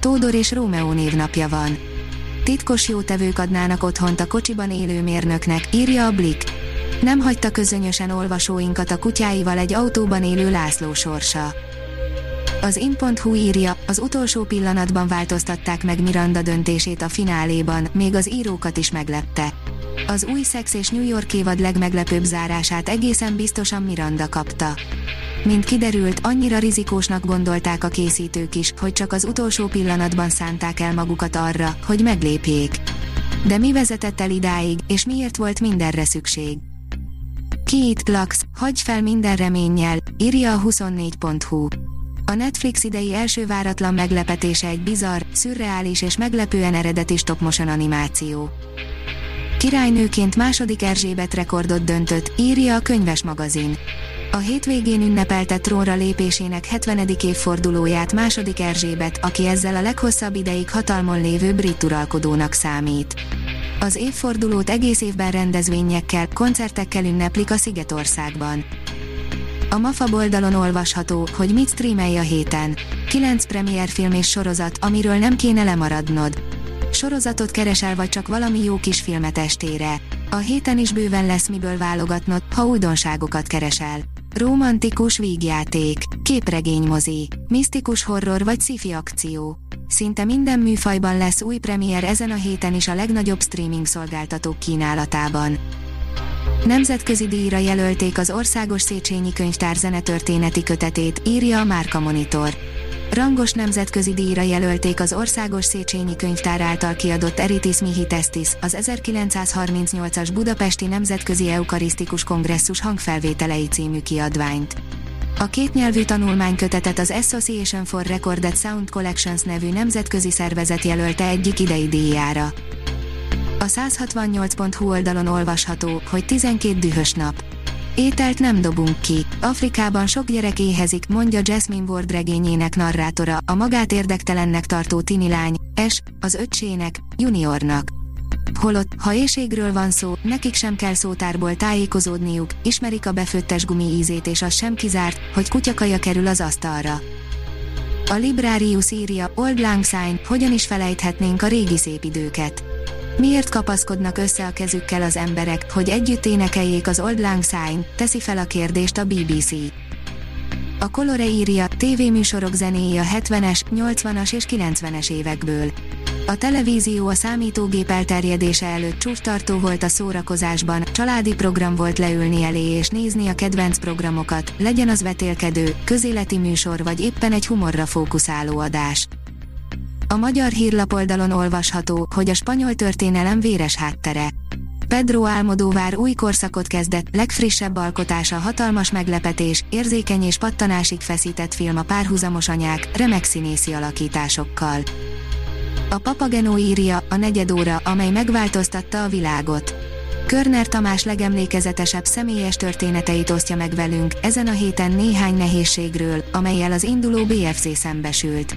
Tódor és Rómeó névnapja van. Titkos jótevők adnának otthont a kocsiban élő mérnöknek, írja a Blick. Nem hagyta közönösen olvasóinkat a kutyáival egy autóban élő László sorsa. Az in.hu írja, az utolsó pillanatban változtatták meg Miranda döntését a fináléban, még az írókat is meglepte. Az új Sex és New York évad legmeglepőbb zárását egészen biztosan Miranda kapta. Mint kiderült, annyira rizikósnak gondolták a készítők is, hogy csak az utolsó pillanatban szánták el magukat arra, hogy meglépjék. De mi vezetett el idáig, és miért volt mindenre szükség? Két Lax, hagyj fel minden reménnyel, írja a 24.hu. A Netflix idei első váratlan meglepetése egy bizarr, szürreális és meglepően eredeti stop-motion animáció. Királynőként második Erzsébet rekordot döntött, írja a könyves magazin. A hétvégén ünnepelte trónra lépésének 70. évfordulóját második Erzsébet, aki ezzel a leghosszabb ideig hatalmon lévő brit uralkodónak számít. Az évfordulót egész évben rendezvényekkel, koncertekkel ünneplik a Szigetországban. A MAFA oldalon olvasható, hogy mit streamelj a héten. 9 premierfilm és sorozat, amiről nem kéne lemaradnod. Sorozatot keresel vagy csak valami jó kis filmet estére. A héten is bőven lesz miből válogatnod, ha újdonságokat keresel. Romantikus vígjáték, képregénymozi, misztikus horror vagy sci akció. Szinte minden műfajban lesz új premier ezen a héten is a legnagyobb streaming szolgáltatók kínálatában. Nemzetközi díjra jelölték az Országos Széchenyi Könyvtár zenetörténeti kötetét, írja a Márka Monitor. Rangos nemzetközi díjra jelölték az Országos Széchenyi Könyvtár által kiadott Eritis Mihi Testis, az 1938-as Budapesti Nemzetközi Eukarisztikus Kongresszus hangfelvételei című kiadványt. A kétnyelvű tanulmánykötetet az Association for Recorded Sound Collections nevű nemzetközi szervezet jelölte egyik idei díjára. A 168.hu oldalon olvasható, hogy 12 dühös nap. Ételt nem dobunk ki. Afrikában sok gyerek éhezik, mondja Jasmine Ward regényének narrátora, a magát érdektelennek tartó tini lány, S, az öccsének, juniornak. Holott, ha éjségről van szó, nekik sem kell szótárból tájékozódniuk, ismerik a befőttes gumi ízét és az sem kizárt, hogy kutyakaja kerül az asztalra. A Librarius írja, Old Lang Syne, hogyan is felejthetnénk a régi szép időket. Miért kapaszkodnak össze a kezükkel az emberek, hogy együtt énekeljék az Old Lang Syne, teszi fel a kérdést a BBC. A Colore írja, tévéműsorok zenéi a 70-es, 80-as és 90-es évekből. A televízió a számítógép elterjedése előtt csúcstartó volt a szórakozásban, családi program volt leülni elé és nézni a kedvenc programokat, legyen az vetélkedő, közéleti műsor vagy éppen egy humorra fókuszáló adás. A magyar hírlapoldalon olvasható, hogy a spanyol történelem véres háttere. Pedro Almodóvár új korszakot kezdett, legfrissebb alkotása hatalmas meglepetés, érzékeny és pattanásig feszített film a párhuzamos anyák, remek színészi alakításokkal. A Papagenó írja, a negyed óra, amely megváltoztatta a világot. Körner Tamás legemlékezetesebb személyes történeteit osztja meg velünk, ezen a héten néhány nehézségről, amelyel az induló BFC szembesült.